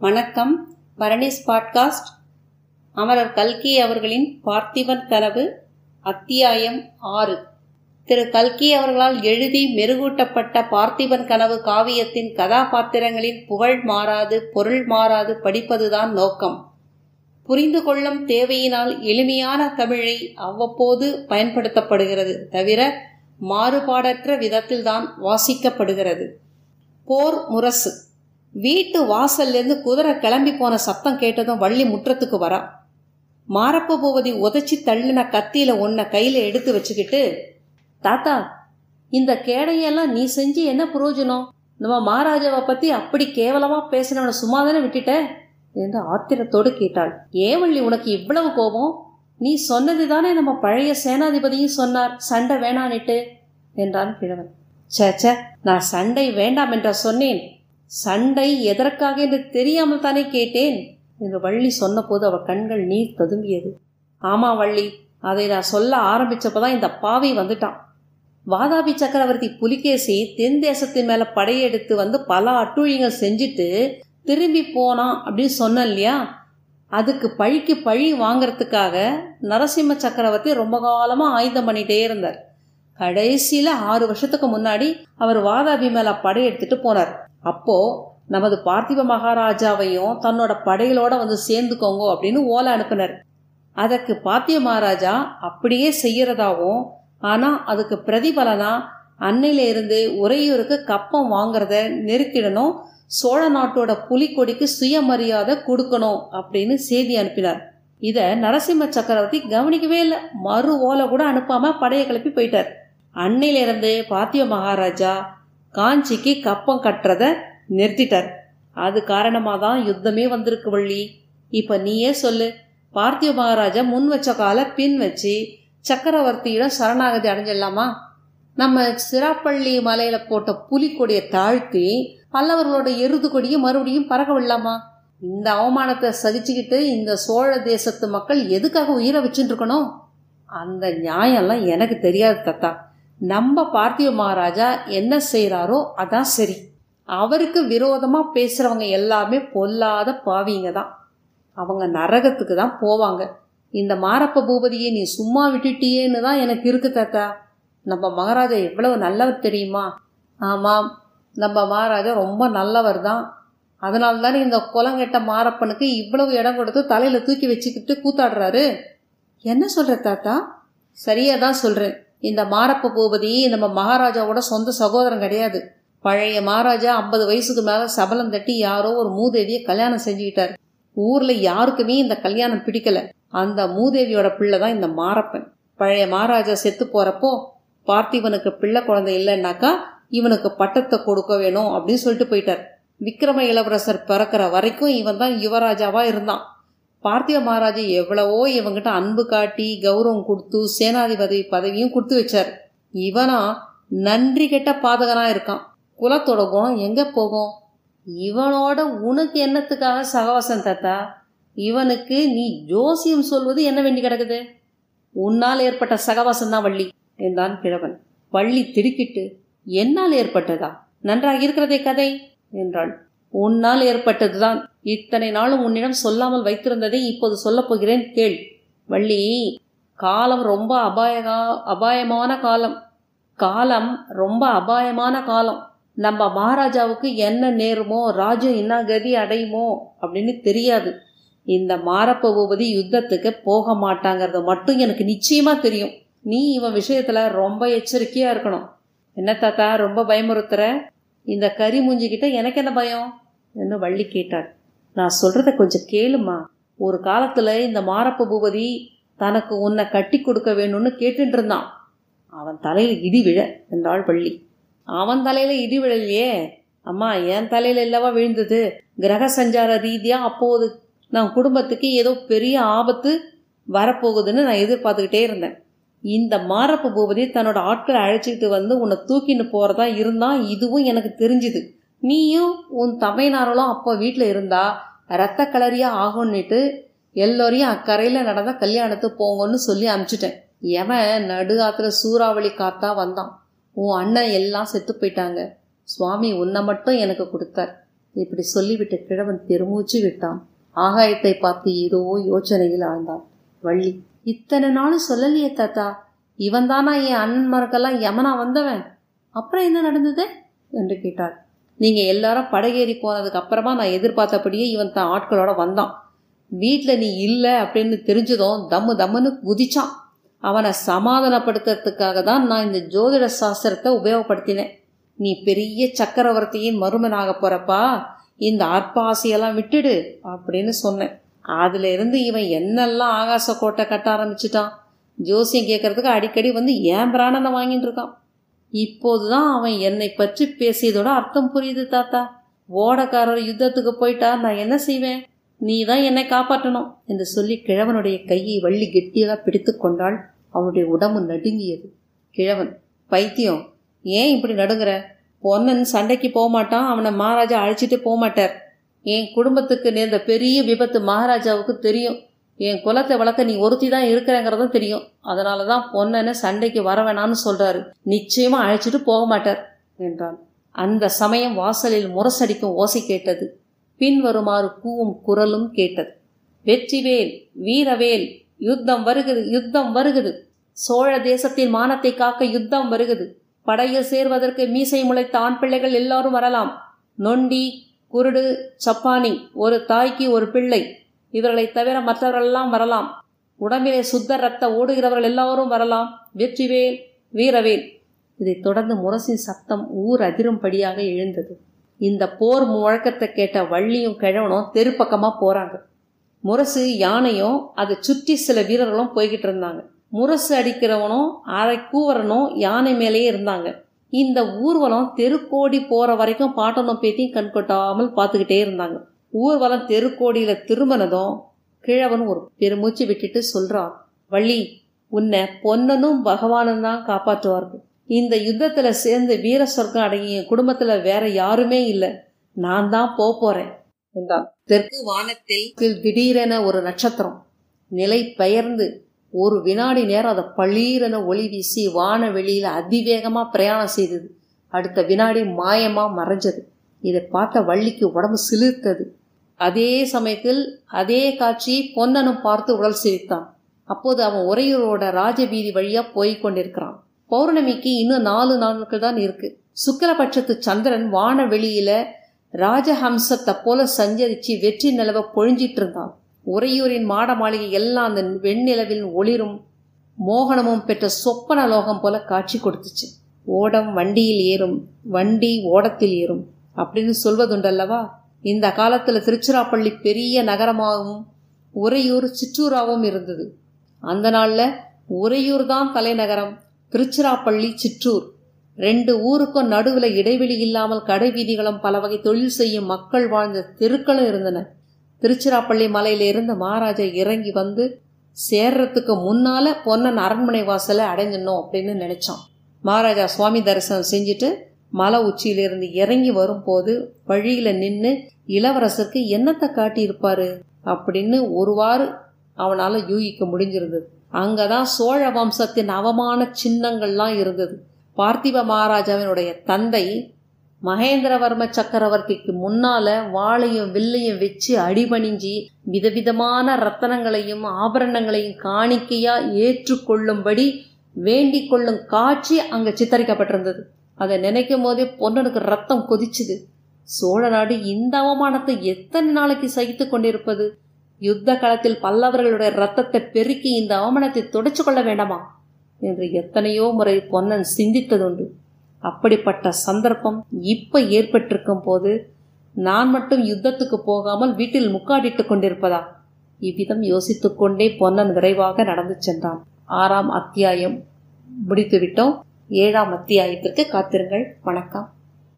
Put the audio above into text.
வணக்கம். பரணிஸ் பாட்காஸ்ட். அமரர் கல்கி அவர்களின் பார்த்திபன் கனவு அத்தியாயம் ஆறு. திரு கல்கி அவர்களால் எழுதி மெருகூட்டப்பட்ட பார்த்திபன் கனவு காவியத்தின் கதாபாத்திரங்களின் புகழ் மாறாது பொருள் மாறாது படிப்பதுதான் நோக்கம். புரிந்து கொள்ளும் தேவையினால் எளிமையான தமிழை அவ்வப்போது பயன்படுத்தப்படுகிறது தவிர மாறுபாடற்ற விதத்தில்தான் வாசிக்கப்படுகிறது. போர் முரசு. வீட்டு வாசல்லேருந்து குதிரை கிளம்பி போன சத்தம் கேட்டதும் வள்ளி முற்றத்துக்கு வரா. மாரப்ப பூவதி உதச்சி தள்ளின கத்தியில ஒன்ன கையில எடுத்து வச்சுக்கிட்டு தாத்தா இந்த கேடையெல்லாம் நீ செஞ்சு என்ன பிரயோஜனம் நம்ம மகாராஜாவை பத்தி அப்படி கேவலமா பேசினவனை சும்மா தானே விட்டுட்ட? என்று ஆத்திரத்தோடு கேட்டாள். ஏன் வள்ளி உனக்கு இவ்வளவு கோபம்? நீ சொன்னது தானே நம்ம பழைய சேனாதிபதியும் சொன்னார் சண்டை வேணான்னுட்டு என்றான் கிழவன். சேச்ச நான் சண்டை வேண்டாம் என்ற சொன்னேன். சண்டை எதற்காக என்று தெரியாமல் தானே கேட்டேன் என்று வள்ளி சொன்னபோது அவள் கண்கள் நீர் ததும்பியது. ஆமா வள்ளி அதை நான் சொல்ல ஆரம்பிச்சப்பதான் இந்த பாவி வந்துட்டான். வாதாபி சக்கரவர்த்தி புலிகேசி தென் தேசத்தின் மேல படையெடுத்து வந்து பல அட்டுழியங்கள் செஞ்சுட்டு திரும்பி போனான் அப்படின்னு சொன்னேன் இல்லையா? அதுக்கு பழிக்கு பழி வாங்கறதுக்காக நரசிம்ம சக்கரவர்த்தி ரொம்ப காலமா ஆயுதம் பண்ணிட்டே இருந்தார். கடைசியில ஆறு வருஷத்துக்கு முன்னாடி அவர் வாதாபி மேல படையெடுத்துட்டு போனார். அப்போ நமது பார்த்திப மகாராஜாவையும் தன்னோட படைகளோட வந்து சேர்ந்துக்கோங்க அப்படின்னு ஓலை அனுப்பினார். அதற்கு பார்த்திப மகாராஜா அப்படியே செய்யறதாவும் ஆனா அதுக்கு பிரதிபலனா அன்னையில இருந்து உறையூருக்கு கப்பம் வாங்கிறத நிறுத்திடணும் சோழ நாட்டோட புலிக்கொடிக்கு சுயமரியாதை கொடுக்கணும் அப்படின்னு செய்தி அனுப்பினார். இத நரசிம்ம சக்கரவர்த்தி கவனிக்கவே இல்லை. மறு ஓலை கூட அனுப்பாம படையை கிளப்பி போயிட்டார். அன்னையில இருந்து பார்த்திப மகாராஜா காஞ்சிக்கு கப்பம் கட்டுறத நிறுத்திட்டார். அது காரணமாக தான் யுத்தமே வந்திருக்கு வள்ளி. இப்போ நீயே சொல்லு. பார்த்திவ மகாராஜா முன் வச்ச கால பின் வச்சு சக்கரவர்த்தியிடம் சரணாகதி அடைஞ்சிடலாமா? நம்ம சிராப்பள்ளி மலையில போட்ட புலிக்கொடியை தாழ்த்தி பல்லவர்களோட எருது கொடியை மறுபடியும் பறக்க விடலாமா? இந்த அவமானத்தை சகிச்சுக்கிட்டு இந்த சோழ தேசத்து மக்கள் எதுக்காக உயிரை வச்சுட்டு இருக்கணும்? அந்த நியாயம்லாம் எனக்கு தெரியாது தத்தா. நம்ம பார்த்திவ மகாராஜா என்ன செய்கிறாரோ அதான் சரி. அவருக்கு விரோதமாக பேசுகிறவங்க எல்லாமே பொல்லாத பாவிங்க தான். அவங்க நரகத்துக்கு தான் போவாங்க. இந்த மாரப்ப பூபதியை நீ சும்மா விட்டுட்டியேன்னு தான் எனக்கு இருக்கு தாத்தா. நம்ம மகாராஜா எவ்வளவு நல்லவர் தெரியுமா? ஆமாம் நம்ம மகாராஜா ரொம்ப நல்லவர் தான். அதனால தானே இந்த குலங்கெட்ட மாரப்பனுக்கு இவ்வளவு இடம் கொடுத்து தலையில் தூக்கி வச்சுக்கிட்டு கூத்தாடுறாரு? என்ன சொல்கிற தாத்தா? சரியாக தான் சொல்கிறேன் இந்த மாரப்ப பூபதி நம்ம மகாராஜாவோட சொந்த சகோதரன் கிடையாது. பழைய மகாராஜா ஐம்பது வயசுக்கு மேல சபலம் தட்டி யாரோ ஒரு மூதேவியை கல்யாணம் செஞ்சுக்கிட்டார். ஊர்ல யாருக்குமே இந்த கல்யாணம் பிடிக்கல. அந்த மூதேவியோட பிள்ளை தான் இந்த மாரப்பன். பழைய மகாராஜா செத்து போறப்போ பார்த்திவனுக்கு பிள்ளை குழந்தை இல்லைன்னாக்கா இவனுக்கு பட்டத்தை கொடுக்க வேணும் அப்படின்னு சொல்லிட்டு போயிட்டார். விக்ரம இளவரசர் பிறக்கிற வரைக்கும் இவன் தான் யுவராஜாவா இருந்தான். பார்த்திவ மகாராஜா எவ்வளவோ இவங்கிட்ட அன்பு காட்டி கௌரவம் கொடுத்து சேனாதிபதி பதவியும் கொடுத்து வச்சார். இவனா நன்றி கெட்ட பாதகனா இருக்கான். குலத்தோட குணம் எங்க போகும்? இவனோட உனக்கு என்னத்துக்காக சகவாசம் தாத்தா? இவனுக்கு நீ ஜோசியம் சொல்வது என்ன வேண்டி கிடக்குது? உன்னால் ஏற்பட்ட சகவாசம் தான் வள்ளி என்றான் கிழவன். வள்ளி திடுக்கிட்டு என்னால் ஏற்பட்டதா? நன்றாக இருக்கிறதே கதை என்றாள். உன்னால் ஏற்பட்டதுதான். இத்தனை நாளும் உன்னிடம் சொல்லாமல் வைத்திருந்ததை இப்போது சொல்லப் போகிறேன் கேள். வள்ளி காலம் ரொம்ப அபாயகா அபாயமான காலம். காலம் ரொம்ப அபாயமான காலம். நம்ம மகாராஜாவுக்கு என்ன நேருமோ ராஜ்யம் என்ன கதி அடையுமோ அப்படின்னு தெரியாது. இந்த மாரப்ப பூபதி யுத்தத்துக்கு போக மாட்டாங்கிறது மட்டும் எனக்கு நிச்சயமா தெரியும். நீ இவன் விஷயத்துல ரொம்ப எச்சரிக்கையா இருக்கணும். என்ன தாத்தா ரொம்ப பயமுறுத்துற? இந்த கறி மூஞ்சிக்கிட்ட எனக்கு என்ன பயம்? என்று வள்ளி கேட்டாள். நான் சொல்றத கொஞ்சம் கேளுமா? ஒரு காலத்துல இந்த மாரப்ப பூபதி தனக்கு உன்னை கட்டி கொடுக்க வேணும்னு கேட்டுட்டு இருந்தான். அவன் தலையில இடி விழ என்றாள் பள்ளி. அவன் தலையில இடி விழலையே. அம்மா என் தலையில இல்லவா விழுந்தது? கிரக சஞ்சார ரீதியா அப்போது நான் குடும்பத்துக்கு ஏதோ பெரிய ஆபத்து வரப்போகுதுன்னு நான் எதிர்பார்த்துக்கிட்டே இருந்தேன். இந்த மாரப்ப பூபதி தன்னோட ஆட்களை அழைச்சிக்கிட்டு வந்து உன்னை தூக்கின்னு போறதா இருந்தா இதுவும் எனக்கு தெரிஞ்சுது. நீயும் உன் தமையனாரலும் அப்போ வீட்டில் இருந்தா ரத்த கலரியா ஆகும்னுட்டு எல்லோரையும் அக்கறையில் நடந்த கல்யாணத்து போங்கன்னு சொல்லி அனுப்பிச்சிட்டேன் எவன் நடு ஆற்றுல சூறாவளி காத்தா வந்தான். உன் அண்ணன் எல்லாம் செத்து போயிட்டாங்க. சுவாமி உன்னை மட்டும் எனக்கு கொடுத்தார். இப்படி சொல்லிவிட்டு கிழவன் பெருமூச்சு விட்டான். ஆகாயத்தை பார்த்து ஏதோ யோசனையில் ஆழ்ந்தான். வள்ளி இத்தனை நாளும் சொல்லலையே தாத்தா. இவன் தானா என் அண்ணன்மாருக்கெல்லாம் யமனா வந்தவன்? அப்புறம் என்ன நடந்தது? என்று கேட்டாள். நீங்கள் எல்லாரும் படகேறி போனதுக்கு அப்புறமா நான் எதிர்பார்த்தபடியே இவன் தான் ஆட்களோட வந்தான். வீட்டில் நீ இல்லை அப்படின்னு தெரிஞ்சதும் தம்மு தம்முன்னு குதிச்சான். அவனை சமாதானப்படுத்துறதுக்காக தான் நான் இந்த ஜோதிட சாஸ்திரத்தை உபயோகப்படுத்தினேன். நீ பெரிய சக்கரவர்த்தியின் மருமனாக போகிறப்பா இந்த அற்பாசையெல்லாம் விட்டுடு அப்படின்னு சொன்னேன். அதுல இருந்து இவன் என்னெல்லாம் ஆகாச கோட்டை கட்ட ஆரம்பிச்சிட்டான்? ஜோசியம் கேட்கறதுக்கு அடிக்கடி வந்து ஏன் பிராணனை வாங்கிட்டு இருக்கான்? இப்போதுதான் அவன் என்னை பற்றி பேசியதோட அர்த்தம் புரியுது தாத்தா. ஓடக்காரர் யுத்தத்துக்கு போயிட்டா நான் என்ன செய்வேன்? நீ தான் என்னை காப்பாற்றணும் என்று சொல்லி கிழவனுடைய கையை வள்ளி கெட்டியாக பிடித்து கொண்டால் அவனுடைய உடம்பு நடுங்கியது. கிழவன் பைத்தியம் ஏன் இப்படி நடுங்குற? பொன்னன் சண்டைக்கு போக மாட்டான் அவனை மகாராஜா அழைச்சிட்டு போக மாட்டார் என் குடும்பத்துக்கு நேர்ந்த பெரிய விபத்து மகாராஜாவுக்கு தெரியும். என் குலத்தை வளர்க்க நீ ஒருத்தி தான் இருக்கிறேங்கிறதும் தெரியும். அதனால தான் பொன்னனை சண்டைக்கு வர வேணான்னு சொல்கிறாரு நிச்சயமாக அழைச்சிட்டு போக மாட்டார் என்றான். அந்த சமயம் வாசலில் முரசடிக்கும் ஓசை கேட்டது. பின்வருமாறு கூவும் குரலும் கேட்டது. வெற்றிவேல் வீரவேல் யுத்தம் வருகுது யுத்தம் வருகுது. சோழ தேசத்தின் மானத்தை காக்க யுத்தம் வருகுது. படையில் சேர்வதற்கு மீசை முளைத்த ஆண் பிள்ளைகள் எல்லாரும் வரலாம். நொண்டி குருடு சப்பானி ஒரு தாய்க்கு ஒரு பிள்ளை. இவர்களை தவிர மற்றவர்களெல்லாம் வரலாம். உடம்பிலே சுத்த ரத்த ஓடுகிறவர்கள் எல்லாரும் வரலாம். வெற்றிவேல் வீரவேல் இதைத் தொடர்ந்து முரசின் சத்தம் ஊர் அதிரும்படியாக எழுந்தது. இந்த போர் முழக்கத்தை கேட்ட வள்ளியும் கிழவனும் தெரு பக்கமாக போகிறாங்க முரசு யானையும் அதை சுற்றி சில வீரர்களும் போய்கிட்டு இருந்தாங்க. முரசு அடிக்கிறவனும் அரை கூவரனும் யானை மேலேயே இருந்தாங்க. இந்த ஊர்வலம் தெருக்கோடி போகிற வரைக்கும் பாட்டனும் பேத்தியும் கண்கொட்டாமல் பார்த்துக்கிட்டே இருந்தாங்க. ஊர்வலம் தெருக்கோடியில் திரும்பினதும் கிழவன் ஒரு பெருமூச்சு விட்டுட்டு சொல்கிறான் வள்ளி உன்னை பொன்னனும் பகவானும் தான் காப்பாற்றுவார்கள். இந்த யுத்தத்தில் சேர்ந்து வீர சொர்க்கம் அடங்கிய குடும்பத்தில் வேற யாருமே இல்லை. நான் தான் போக போகிறேன் என்றான். தெற்கு வானத்தில் திடீரென ஒரு நட்சத்திரம். நிலை பெயர்ந்து ஒரு வினாடி நேரம் அதை பளீரென ஒளி வீசி வான வெளியில் அதிவேகமாக பிரயாணம் செய்தது. அடுத்த வினாடி மாயமாக மறைஞ்சது. இதை பார்த்த வள்ளிக்கு உடம்பு சிலிர்த்தது. அதே சமயத்தில் அதே காட்சியை பொன்னனும் பார்த்து உடல் சிரித்தான். அப்போது அவன் உறையூரோட ராஜவீதி வழியா போய் கொண்டிருக்கிறான். பௌர்ணமிக்கு இன்னும் நாலு நாட்கள் தான் இருக்கு. சுக்கரபட்சத்து சந்திரன் வான வெளியில ராஜஹம்சத்தை போல சஞ்சரிச்சு வெற்றி நிலவை பொழிஞ்சிட்டு இருந்தான். உறையூரின் மாட மாளிகை எல்லாம் அந்த வெண்ணிலவில் ஒளிரும் மோகனமும் பெற்ற சொப்பன லோகம் போல காட்சி கொடுத்துச்சு. ஓடம் வண்டியில் ஏறும் வண்டி ஓடத்தில் ஏறும் அப்படின்னு சொல்வதுண்டல்லவா? இந்த காலத்தில் திருச்சிராப்பள்ளி பெரிய நகரமாகவும் உறையூர் சிற்றூராகவும் இருந்தது. அந்த நாளில் உறையூர் தான் தலைநகரம் திருச்சிராப்பள்ளி சிற்றூர். ரெண்டு ஊருக்கும் நடுவில் இடைவெளி இல்லாமல் கடை வீதிகளும் பல வகை தொழில் செய்யும் மக்கள் வாழ்ந்த தெருக்களும் இருந்தன. திருச்சிராப்பள்ளி மலையில இருந்து மகாராஜா இறங்கி வந்து சேர்றதுக்கு முன்னால பொன்னன் அரண்மனை வாசலை அடைஞ்சிடணும் அப்படின்னு நினைச்சான். மகாராஜா சுவாமி தரிசனம் செஞ்சுட்டு மலை உச்சியிலிருந்து இறங்கி வரும்போது வழியில நின்று இளவரசருக்கு என்னத்தை காட்டியிருப்பாரு அப்படின்னு ஒருவாறு அவனால யூகிக்க முடிஞ்சிருந்தது. அங்கதான் சோழ வம்சத்தின் அவமான சின்னங்கள்லாம் இருந்தது. பார்த்திப மகாராஜாவினுடைய தந்தை மகேந்திரவர்ம சக்கரவர்த்திக்கு முன்னால வாளையும் வில்லையும் வச்சு அடிபணிஞ்சி விதவிதமான ரத்தனங்களையும் ஆபரணங்களையும் காணிக்கையா ஏற்றுக்கொள்ளும்படி வேண்டிக் கொள்ளும் காட்சி அங்க சித்தரிக்கப்பட்டிருந்தது. அதை நினைக்கும் போதே பொன்னனுக்கு ரத்தம் கொதிச்சுது. சோழ நாடு இந்த அவமானத்தை எத்தனை நாளைக்கு சகித்து கொண்டிருப்பது? யுத்த காலத்தில் பல்லவர்களுடைய ரத்தத்தை பெருக்கி இந்த அவமானத்தை துடைச்சு கொள்ள வேண்டாமா? என்று எத்தனையோ முறை பொன்னன் சிந்தித்ததுண்டு. அப்படிப்பட்ட சந்தர்ப்பம் இப்ப ஏற்பட்டிருக்கும் போது நான் மட்டும் யுத்தத்துக்கு போகாமல் வீட்டில் முக்காடிட்டு கொண்டிருப்பதா? இவ்விதம் யோசித்துக்கொண்டே பொன்னன் விரைவாக நடந்து சென்றான். ஆறாம் அத்தியாயம். முடித்துவிட்டோம். ஏழாம் அத்தியாயத்திற்கு காத்திருங்கள். வணக்கம்.